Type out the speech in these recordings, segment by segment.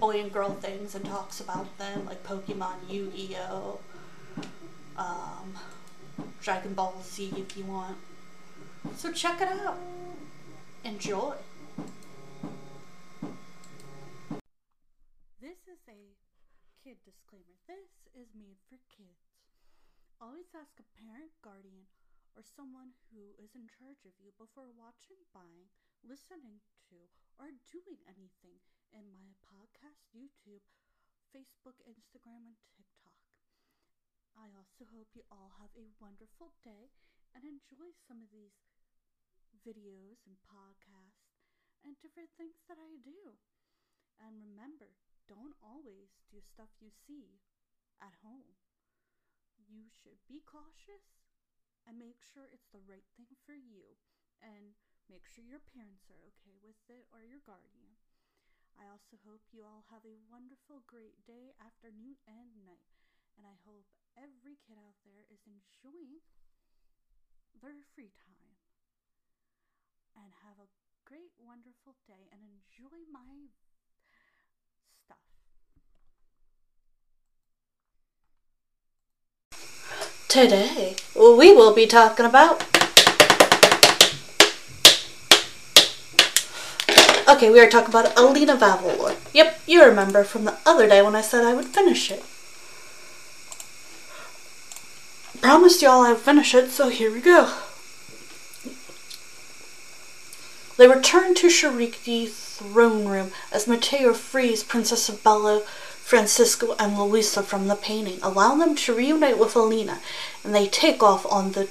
boy and girl things and talks about them, like Pokemon, Yu Gi Oh, um, Dragon Ball Z if you want. So check it out. Enjoy. This is a kid disclaimer. This is made for kids. Always ask a parent, guardian, or someone who is in charge of you before watching, buying, listening to, or doing anything in my podcast, YouTube, Facebook, Instagram, and TikTok. I also hope you all have a wonderful day and enjoy some of these videos and podcasts and different things that I do. And remember, don't always do stuff you see at home. You should be cautious and make sure it's the right thing for you. And make sure your parents are okay with it or your guardian. I also hope you all have a wonderful, great day, afternoon, and night. And I hope every kid out there is enjoying their free time. And have a great, wonderful day and enjoy my stuff. Today, we will be talking about. Okay, we are talking about Alina Vavilor. Yep, you remember from the other day when I said I would finish it. Promised y'all I'd finish it, so here we go. They return to Shuriki's throne room as Matteo frees Princess Bella, Francisco, and Luisa from the painting, allowing them to reunite with Alina, and they take off on the.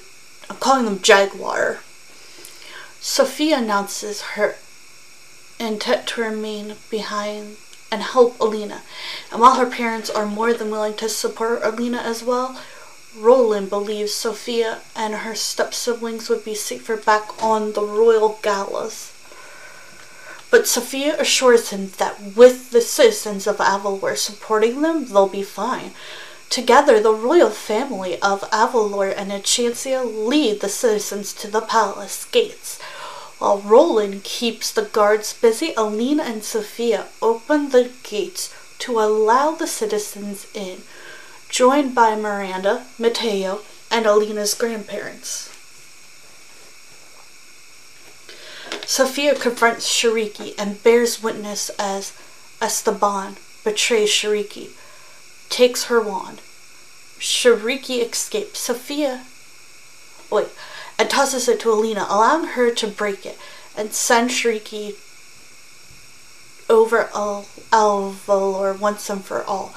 I'm calling them Jaguar. Sofia announces her intent to remain behind and help Alina, and while her parents are more than willing to support Alina as well, Roland believes Sofia and her step siblings would be safer back on the royal galas. But Sofia assures him that with the citizens of Avalor supporting them, they'll be fine. Together, the royal family of Avalor and Enchancia lead the citizens to the palace gates. While Roland keeps the guards busy, Alina and Sofia open the gates to allow the citizens in, joined by Miranda, Mateo, and Alina's grandparents. Sofia confronts Shuriki and bears witness as Esteban betrays Shuriki, takes her wand. Shuriki escapes. Sofia, wait, and tosses it to Alina, allowing her to break it and send Shuriki over Al- Avalor once and for all.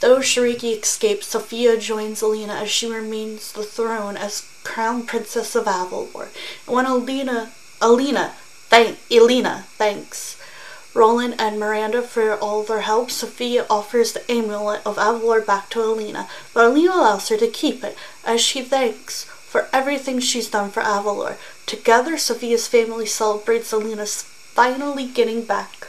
Though Shuriki escapes, Sofia joins Alina as she remains the throne as crown princess of Avalor. And when Alina, Alina, thank Elena, thanks Roland and Miranda for all their help, Sofia offers the amulet of Avalor back to Alina, but Alina allows her to keep it as she thanks for everything she's done for Avalor. Together, Sofia's family celebrates Alina's finally getting back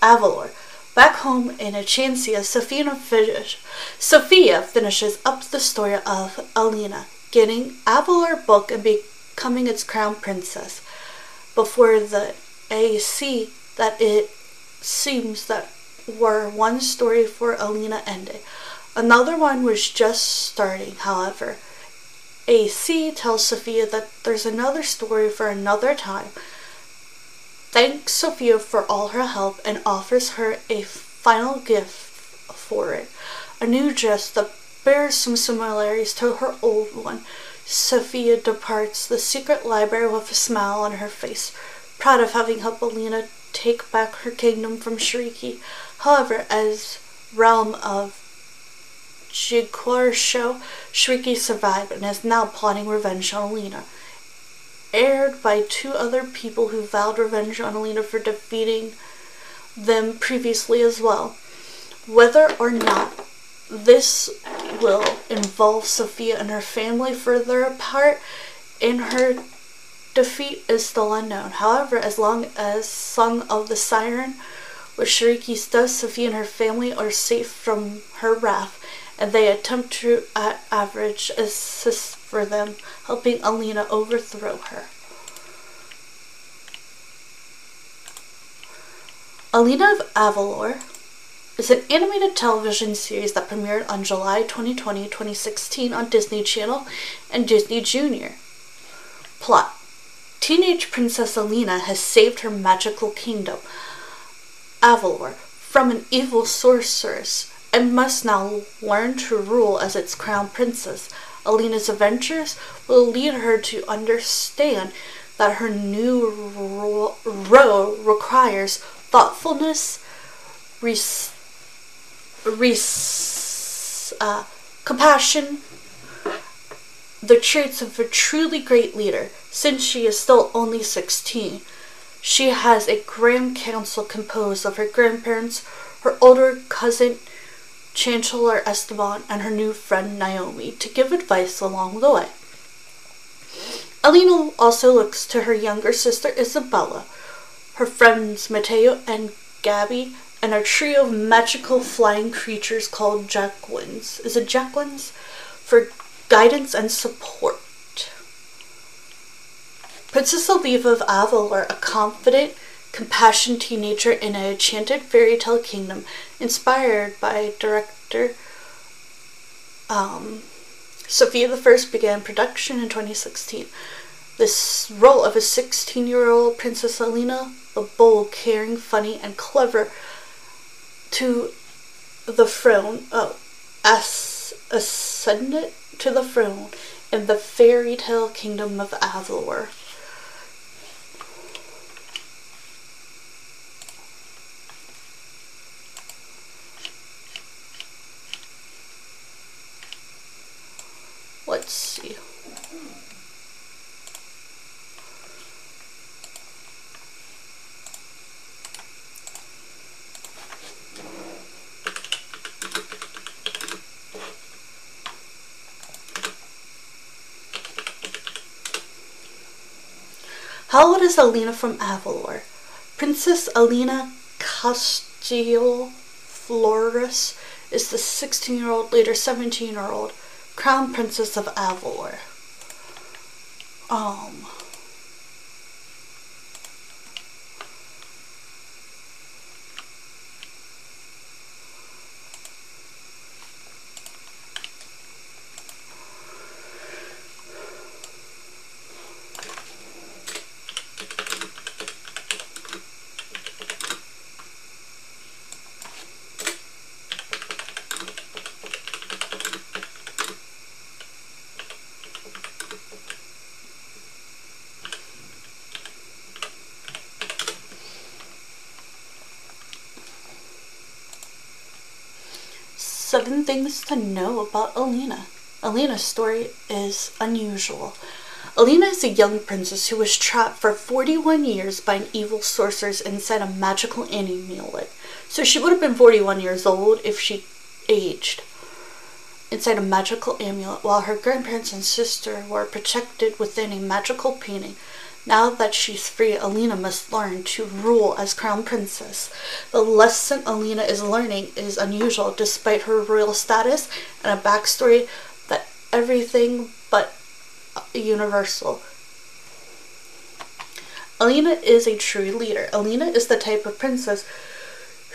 Avalor. Back home in Enchancia, Sofia, finish, Sofia finishes up the story of Alina getting Avalor book and becoming its crown princess before the AC that it seems that were one story for Alina ended. Another one was just starting, however. AC tells Sofia that there's another story for another time. Thanks Sofia for all her help and offers her a final gift for it. A new dress that bears some similarities to her old one. Sofia departs the secret library with a smile on her face, proud of having helped Alina take back her kingdom from Shuriki. However, as realm of Jigkorsho, Shuriki survived and is now plotting revenge on Alina. Aired by two other people who vowed revenge on Alina for defeating them previously as well. Whether or not this will involve Sofia and her family further apart in her defeat is still unknown. However, as long as Song of the Siren, which Shuriki does, Sofia and her family are safe from her wrath, and they attempt to, average, assist for them, helping Alina overthrow her. Alina of Avalor is an animated television series that premiered on July 2020 2016 on Disney Channel and Disney Junior. Plot Teenage Princess Alina has saved her magical kingdom, Avalor, from an evil sorceress and must now learn to rule as its crown princess. Alina's adventures will lead her to understand that her new role requires thoughtfulness, res- res- uh, compassion, the traits of a truly great leader. Since she is still only 16, she has a grand council composed of her grandparents, her older cousin Chancellor Esteban, and her new friend Naomi to give advice along the way. Alina also looks to her younger sister Isabella, her friends Mateo and Gabby, and a trio of magical flying creatures called Jaquins. Is it Jaquins? For guidance and support. Princess Oliva of Avalor, a confident, compassionate teenager in an enchanted fairy tale kingdom, inspired by director um, Sofia the First, began production in 2016. This role of a 16 year old Princess Alina, a bold, caring, funny, and clever to the throne, oh, as ascendant to the throne in the fairy tale kingdom of Avalor. Let's see. How old is Alina from Avalor? Princess Alina Castillo Flores is the 16 year old, later 17 year old Crown Princess of Avalor. Um. Seven things to know about Alina. Alina's story is unusual. Alina is a young princess who was trapped for 41 years by an evil sorceress inside a magical amulet. So she would have been 41 years old if she aged inside a magical amulet while her grandparents and sister were protected within a magical painting now that she's free, Alina must learn to rule as crown princess. The lesson Alina is learning is unusual despite her royal status and a backstory that everything but universal. Alina is a true leader. Alina is the type of princess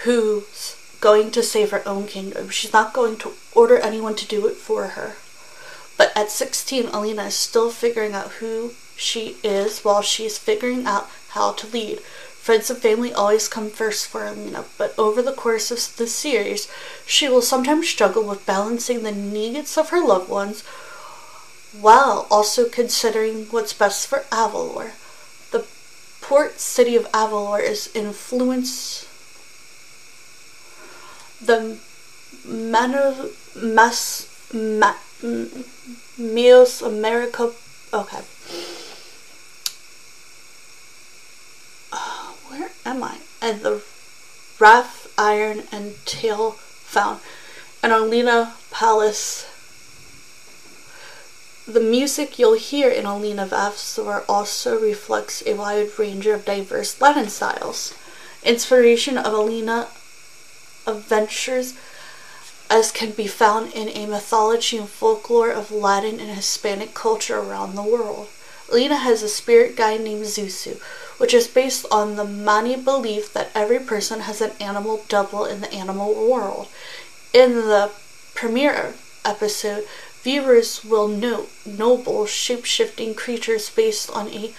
who's going to save her own kingdom. She's not going to order anyone to do it for her. But at 16, Alina is still figuring out who she is while she's figuring out how to lead. Friends and family always come first for Alina, but over the course of the series, she will sometimes struggle with balancing the needs of her loved ones while also considering what's best for Avalor. The port city of Avalor is influenced the Mano, Mas, Ma, Meos America. Okay. where am I? And the Wrath, Iron, and Tail found. And Alina Palace. The music you'll hear in Alina Vavsor also reflects a wide range of diverse Latin styles. Inspiration of Alina adventures as can be found in a mythology and folklore of Latin and Hispanic culture around the world. Alina has a spirit guide named Zuzu, which is based on the Mani belief that every person has an animal double in the animal world. In the premiere episode, viewers will note noble shape-shifting creatures based on a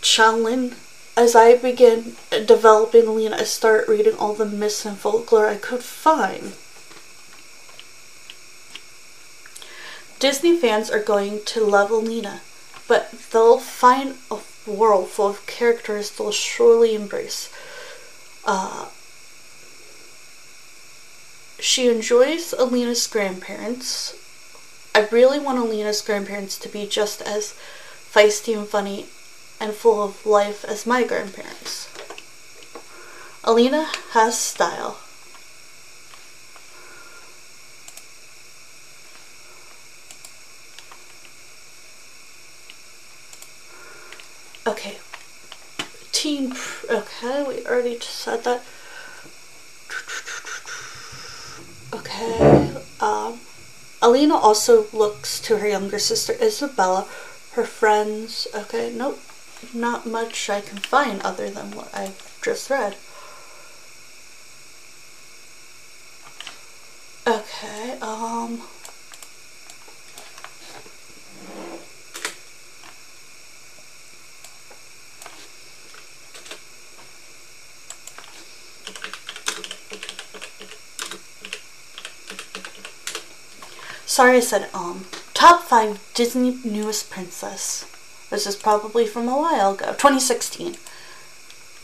Chalin. As I begin developing Lena, I start reading all the myths and folklore I could find. Disney fans are going to love Alina, but they'll find a world full of characters they'll surely embrace. Uh, she enjoys Alina's grandparents. I really want Alina's grandparents to be just as feisty and funny and full of life as my grandparents. Alina has style. Okay. Team. Okay, we already said that. Okay. Um, Alina also looks to her younger sister Isabella, her friends. Okay, nope. Not much I can find other than what I've just read. Okay, um. Sorry I said um. Top 5 Disney newest princess. This is probably from a while ago. 2016.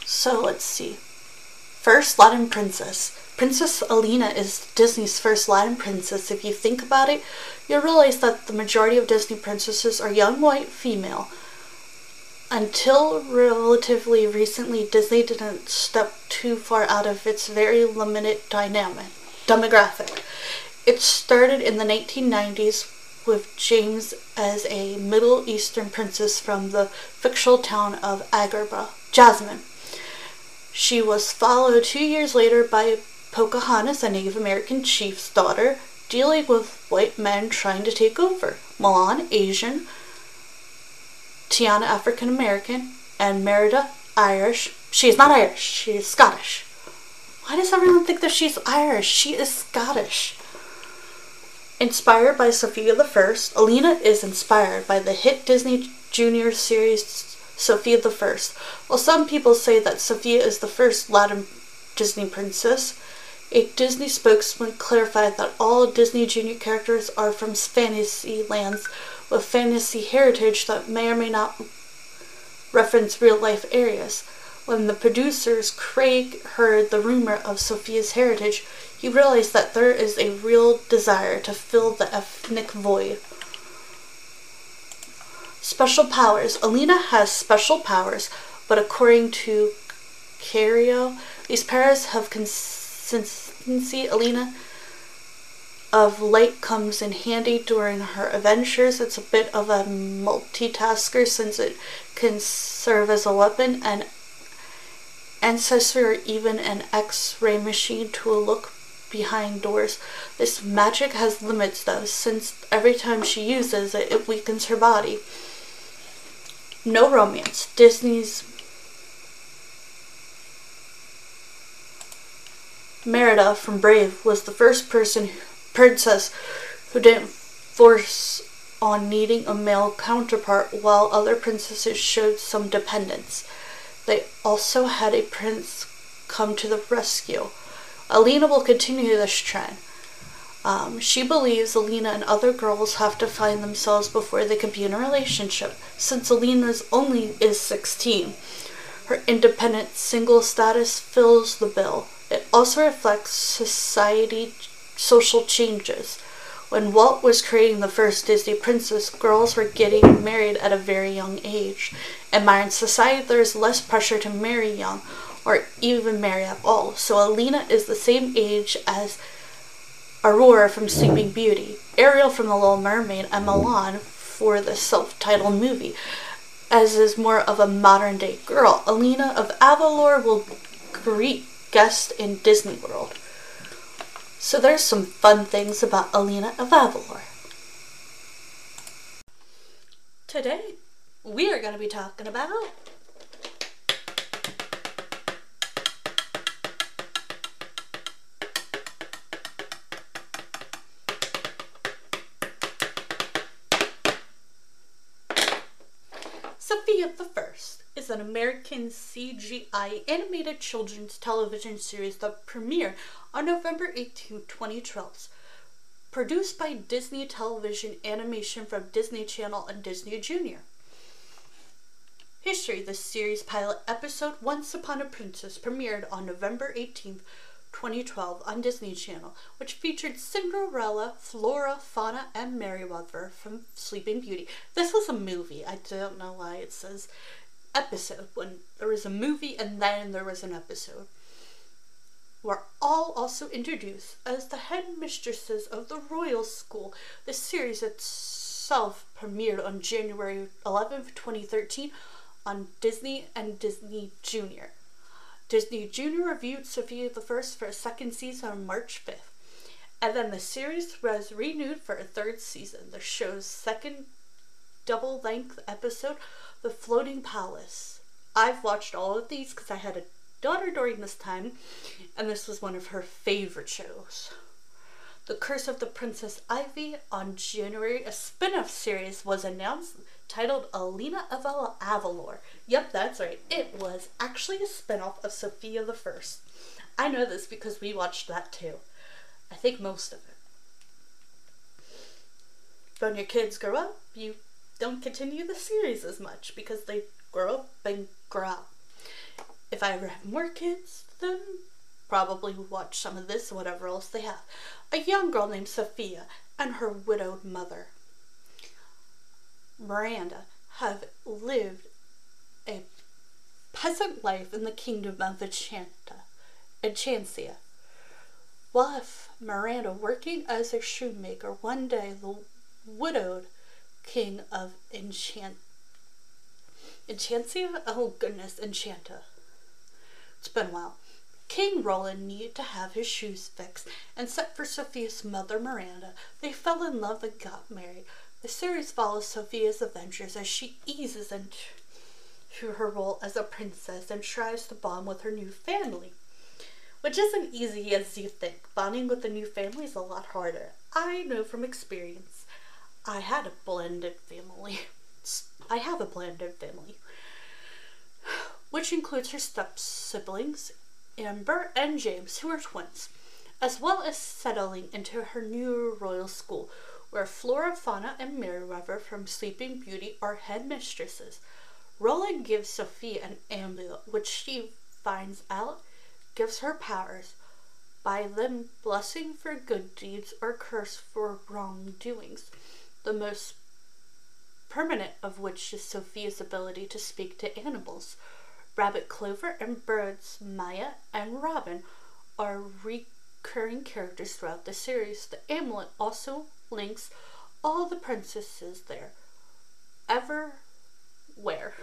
So let's see. First, Latin princess. Princess Alina is Disney's first Latin princess. If you think about it, you'll realize that the majority of Disney princesses are young white female. Until relatively recently, Disney didn't step too far out of its very limited dynamic demographic. It started in the 1990s with James as a Middle Eastern princess from the fictional town of Agrabah, Jasmine. She was followed two years later by Pocahontas, a Native American chief's daughter, dealing with white men trying to take over. Mulan, Asian, Tiana, African American, and Merida, Irish. She is not Irish, she is Scottish. Why does everyone think that she's Irish? She is Scottish. Inspired by Sofia the First, Alina is inspired by the hit Disney Junior series Sofia the First. While some people say that Sofia is the first Latin Disney princess, a Disney spokesman clarified that all Disney Junior characters are from fantasy lands with fantasy heritage that may or may not reference real life areas. When the producers Craig heard the rumor of Sofia's heritage, he realized that there is a real desire to fill the ethnic void. Special powers. Alina has special powers, but according to Cario, these powers have consistency. Alina of light comes in handy during her adventures. It's a bit of a multitasker since it can serve as a weapon, an ancestry, or even an X-ray machine to look behind doors. This magic has limits though, since every time she uses it, it weakens her body. No romance. Disney's Merida from Brave was the first person princess who didn't force on needing a male counterpart while other princesses showed some dependence. They also had a prince come to the rescue. Alina will continue this trend. Um, she believes Alina and other girls have to find themselves before they can be in a relationship, since Alina's only is 16. Her independent single status fills the bill. It also reflects society social changes. When Walt was creating the first Disney princess, girls were getting married at a very young age. In modern society, there is less pressure to marry young, or even marry at all. So Alina is the same age as Aurora from Sleeping Beauty, Ariel from The Little Mermaid, and Mulan for the self-titled movie. As is more of a modern day girl, Alina of Avalor will greet guests in Disney World. So there's some fun things about Alina of Avalor. Today, we are going to be talking about Sofia the First is an American CGI animated children's television series that premiered on November 18, 2012. Produced by Disney Television Animation from Disney Channel and Disney Junior. History The series pilot episode Once Upon a Princess premiered on November 18, 2012 on Disney Channel, which featured Cinderella, Flora, Fauna, and Merryweather from Sleeping Beauty. This was a movie. I don't know why it says episode when there was a movie and then there was an episode. Were all also introduced as the headmistresses of the Royal School. The series itself premiered on January 11th, 2013 on Disney and Disney Junior. Disney Junior reviewed Sofia the First for a second season on March 5th. And then the series was renewed for a third season. The show's second double length episode, The Floating Palace. I've watched all of these because I had a daughter during this time, and this was one of her favorite shows. The Curse of the Princess Ivy on January, a spin off series was announced titled Alina of Avalor. Yep, that's right. It was actually a spin-off of Sofia the First. I know this because we watched that too. I think most of it. When your kids grow up, you don't continue the series as much because they grow up and grow up. If I ever have more kids, then probably watch some of this, or whatever else they have. A young girl named Sofia and her widowed mother Miranda have lived a peasant life in the kingdom of Enchanta, Enchantia. While Miranda working as a shoemaker, one day the widowed king of Enchant Enchantia? Oh goodness, Enchanta. It's been a while. King Roland needed to have his shoes fixed and sent for Sofia's mother Miranda. They fell in love and got married. The series follows Sofia's adventures as she eases into her role as a princess and tries to bond with her new family. Which isn't easy as you think. Bonding with a new family is a lot harder. I know from experience. I had a blended family. I have a blended family. Which includes her step siblings, Amber and James, who are twins, as well as settling into her new royal school, where Flora, Fauna, and Merryweather from Sleeping Beauty are headmistresses. Roland gives Sofia an amulet, which she finds out gives her powers by them blessing for good deeds or curse for wrongdoings, the most permanent of which is Sofia's ability to speak to animals. Rabbit Clover and birds Maya and Robin are recurring characters throughout the series. The amulet also links all the princesses there, everywhere,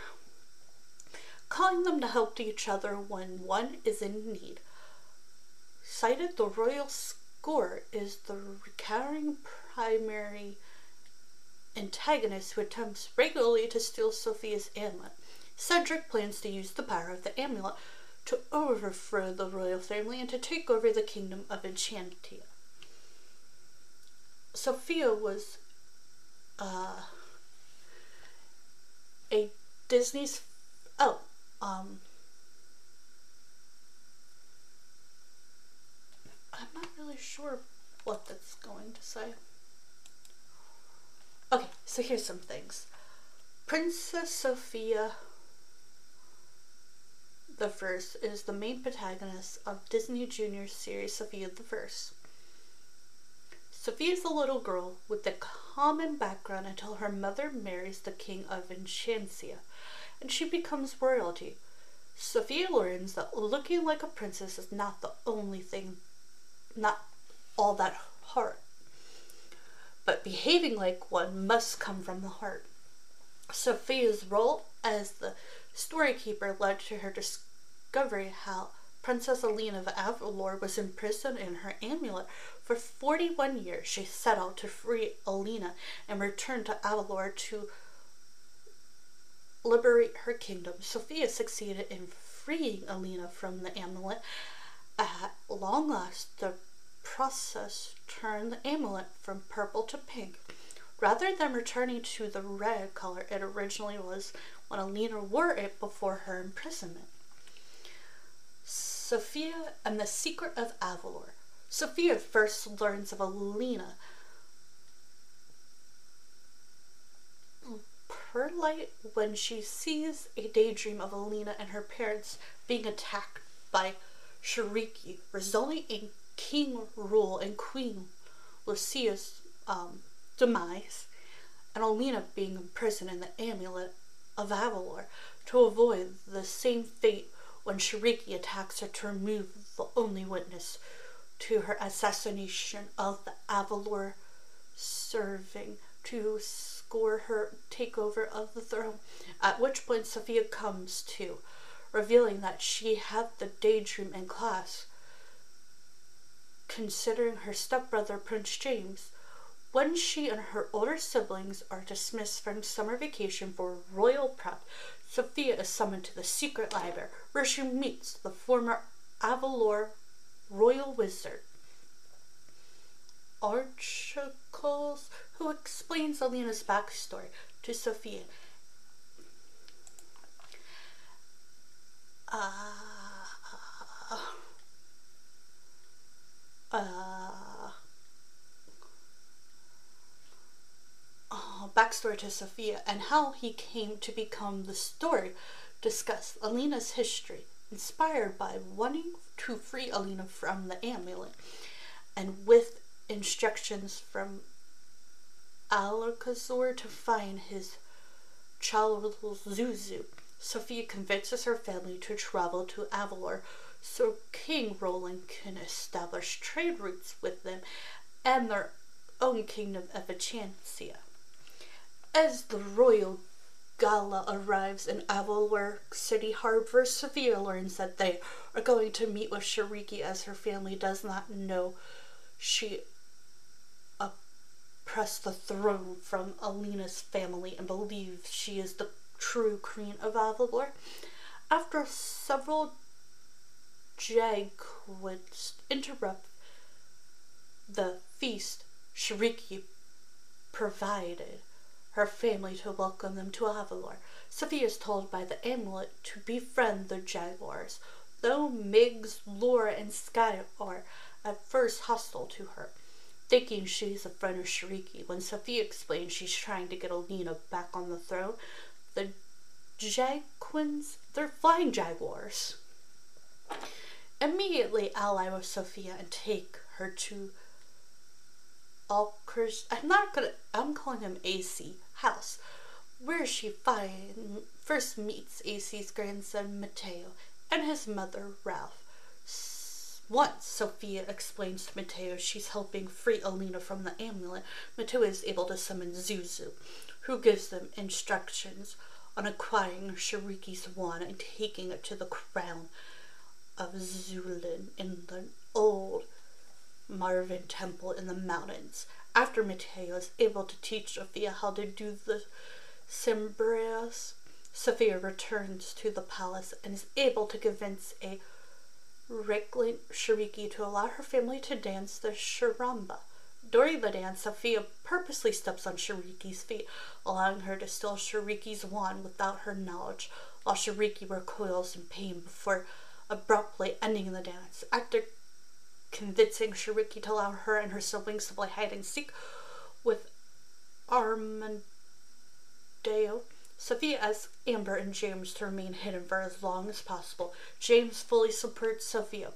calling them to help each other when one is in need. Cited the royal score is the recurring primary antagonist who attempts regularly to steal Sofia's amulet. Cedric plans to use the power of the amulet to overthrow the royal family and to take over the kingdom of Enchantia. Sofia was uh, a Disney's oh um I'm not really sure what that's going to say. Okay, so here's some things. Princess Sofia the First is the main protagonist of Disney Junior series Sofia the First. Sofia is a little girl with a common background until her mother marries the king of Enchantia, and she becomes royalty. Sofia learns that looking like a princess is not the only thing, not all that hard. But behaving like one must come from the heart. Sofia's role as the storykeeper led to her discovery how Princess Alina of Avalor was imprisoned in her amulet for 41 years. She set out to free Alina and return to Avalor to liberate her kingdom. Sofia succeeded in freeing Alina from the amulet. At long last, the process turned the amulet from purple to pink. Rather than returning to the red color it originally was when Alina wore it before her imprisonment. Sofia and the Secret of Avalor. Sofia first learns of Alina. Perlite when she sees a daydream of Alina and her parents being attacked by Shuriki, resulting in King Rule and Queen Lucia's um, demise, and Alina being imprisoned in the amulet of Avalor to avoid the same fate when Shuriki attacks her to remove the only witness to her assassination of the Avalor serving to score her takeover of the throne, at which point Sofia comes to, revealing that she had the daydream in class, considering her stepbrother Prince James, when she and her older siblings are dismissed from summer vacation for royal prep, Sofia is summoned to the secret library where she meets the former Avalor royal wizard, Archicles, who explains Alina's backstory to Sofia. Uh, uh, uh, backstory to Sofia and how he came to become the story discuss Alina's history, inspired by wanting to free Alina from the amulet, and with instructions from Alacazar to find his child Zuzu. Sofia convinces her family to travel to Avalor so King Roland can establish trade routes with them and their own kingdom of Enchancia. As the royal gala arrives in Avalor City Harbor, Sofia learns that they are going to meet with Shuriki as her family does not know she oppressed the throne from Alina's family and believes she is the true queen of Avalor. After several jaguars interrupt the feast, Shuriki provided her family to welcome them to Avalor. Sofia is told by the amulet to befriend the jaguars, though Miggs, Laura, and Sky are at first hostile to her, thinking she's a friend of Shuriki. When Sofia explains she's trying to get Alina back on the throne, the Jaquins, they're flying jaguars, immediately ally with Sofia and take her to Alcers. I'm not gonna. I'm calling him AC house, where she find, first meets AC's grandson Matteo and his mother Ralph. Once Sofia explains to Matteo she's helping free Alina from the amulet, Matteo is able to summon Zuzu, who gives them instructions on acquiring Shuriki's wand and taking it to the crown of Zulin in the old Marvin temple in the mountains. After Matteo is able to teach Sofia how to do the Simbrias, Sofia returns to the palace and is able to convince a Rickling Shuriki to allow her family to dance the Sharamba. During the dance, Sofia purposely steps on Shuriki's feet, allowing her to steal Shuriki's wand without her knowledge, while Shuriki recoils in pain before abruptly ending the dance. After convincing Shuriki to allow her and her siblings to play hide and seek with Armandeo, Sofia asks Amber and James to remain hidden for as long as possible. James fully supports Sofia,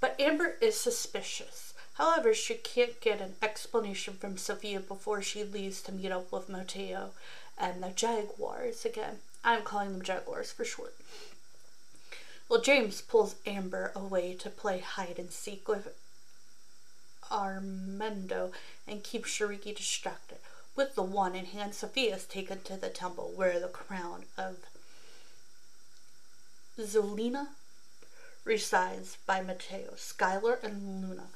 but Amber is suspicious. However, she can't get an explanation from Sofia before she leaves to meet up with Mateo and the Jaguars again. I'm calling them Jaguars for short. Well, James pulls Amber away to play hide and seek with Armando and keeps Shuriki distracted. With the wand in hand, Sofia is taken to the temple where the crown of Zelina resides by Matteo, Skylar, and Luna,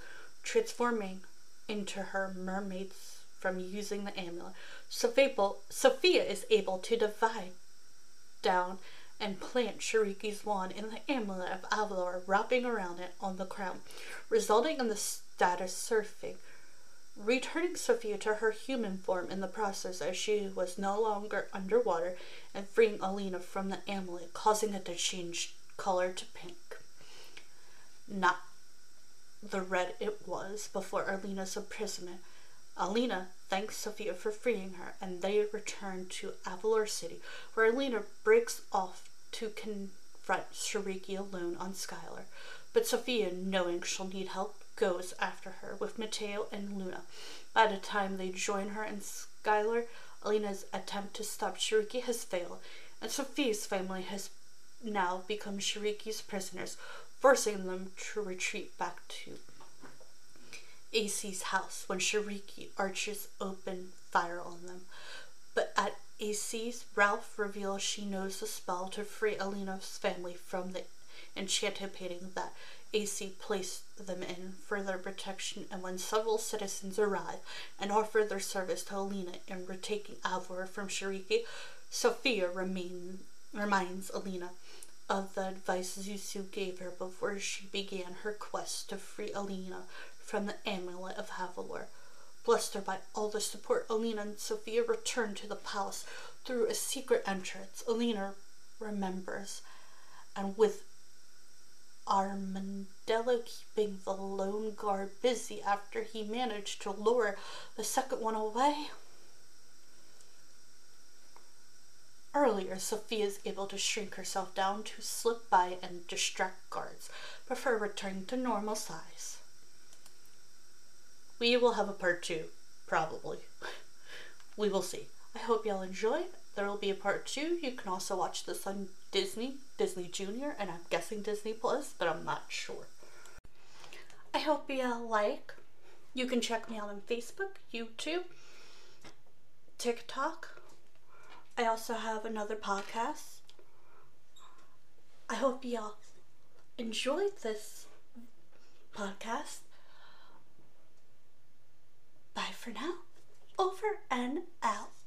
transforming into her mermaids from using the amulet. Sophia is able to divide down and plant Shuriki's wand in the amulet of Avalor, wrapping around it on the crown, resulting in the status surfing returning Sofia to her human form in the process as she was no longer underwater and freeing Alina from the amulet, causing it to change color to pink. Not the red it was before Alina's imprisonment. Alina thanks Sofia for freeing her, and they return to Avalor City, where Alina breaks off to confront Shuriki alone on Skylar. But Sofia, knowing she'll need help, goes after her with Mateo and Luna. By the time they join her and Skylar, Alina's attempt to stop Shuriki has failed, and Sofia's family has now become Shuriki's prisoners, forcing them to retreat back to AC's house when Shuriki archers open fire on them. But at AC's, Ralph reveals she knows the spell to free Elena's family from the enchanted painting that AC placed them in for their protection, and when several citizens arrive and offer their service to Elena in retaking Avalor from Shuriki, Sofia remain, reminds Elena of the advice Zuzo gave her before she began her quest to free Elena from the amulet of Avalor. Blessed by all the support, Elena and Sofia return to the palace through a secret entrance. Elena remembers, and with Armandello keeping the lone guard busy after he managed to lure the second one away. Earlier, Sofia is able to shrink herself down to slip by and distract guards before returning to normal size. We will have a part two, probably. we will see. I hope y'all enjoy. There will be a part two. You can also watch this on Disney, Disney Junior, and I'm guessing Disney Plus, but I'm not sure. I hope y'all like. You can check me out on Facebook, YouTube, TikTok. I also have another podcast. I hope y'all enjoyed this podcast. Bye for now. Over and out.